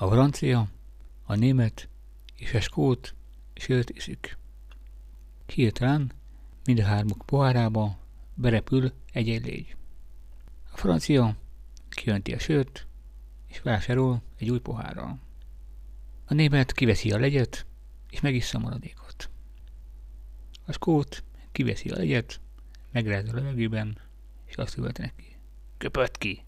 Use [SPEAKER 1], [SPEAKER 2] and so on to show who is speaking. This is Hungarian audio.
[SPEAKER 1] A francia, a német és a skót sört iszik. Hirtelen mindhármuk hármuk pohárába berepül egy légy. A francia kijönti a sört, és vásárol egy új pohárral. A német kiveszi a legyet, és megissza a maradékot. A skót kiveszi a legyet, megrázza a levegőben, és azt üvölt neki. Köpött ki!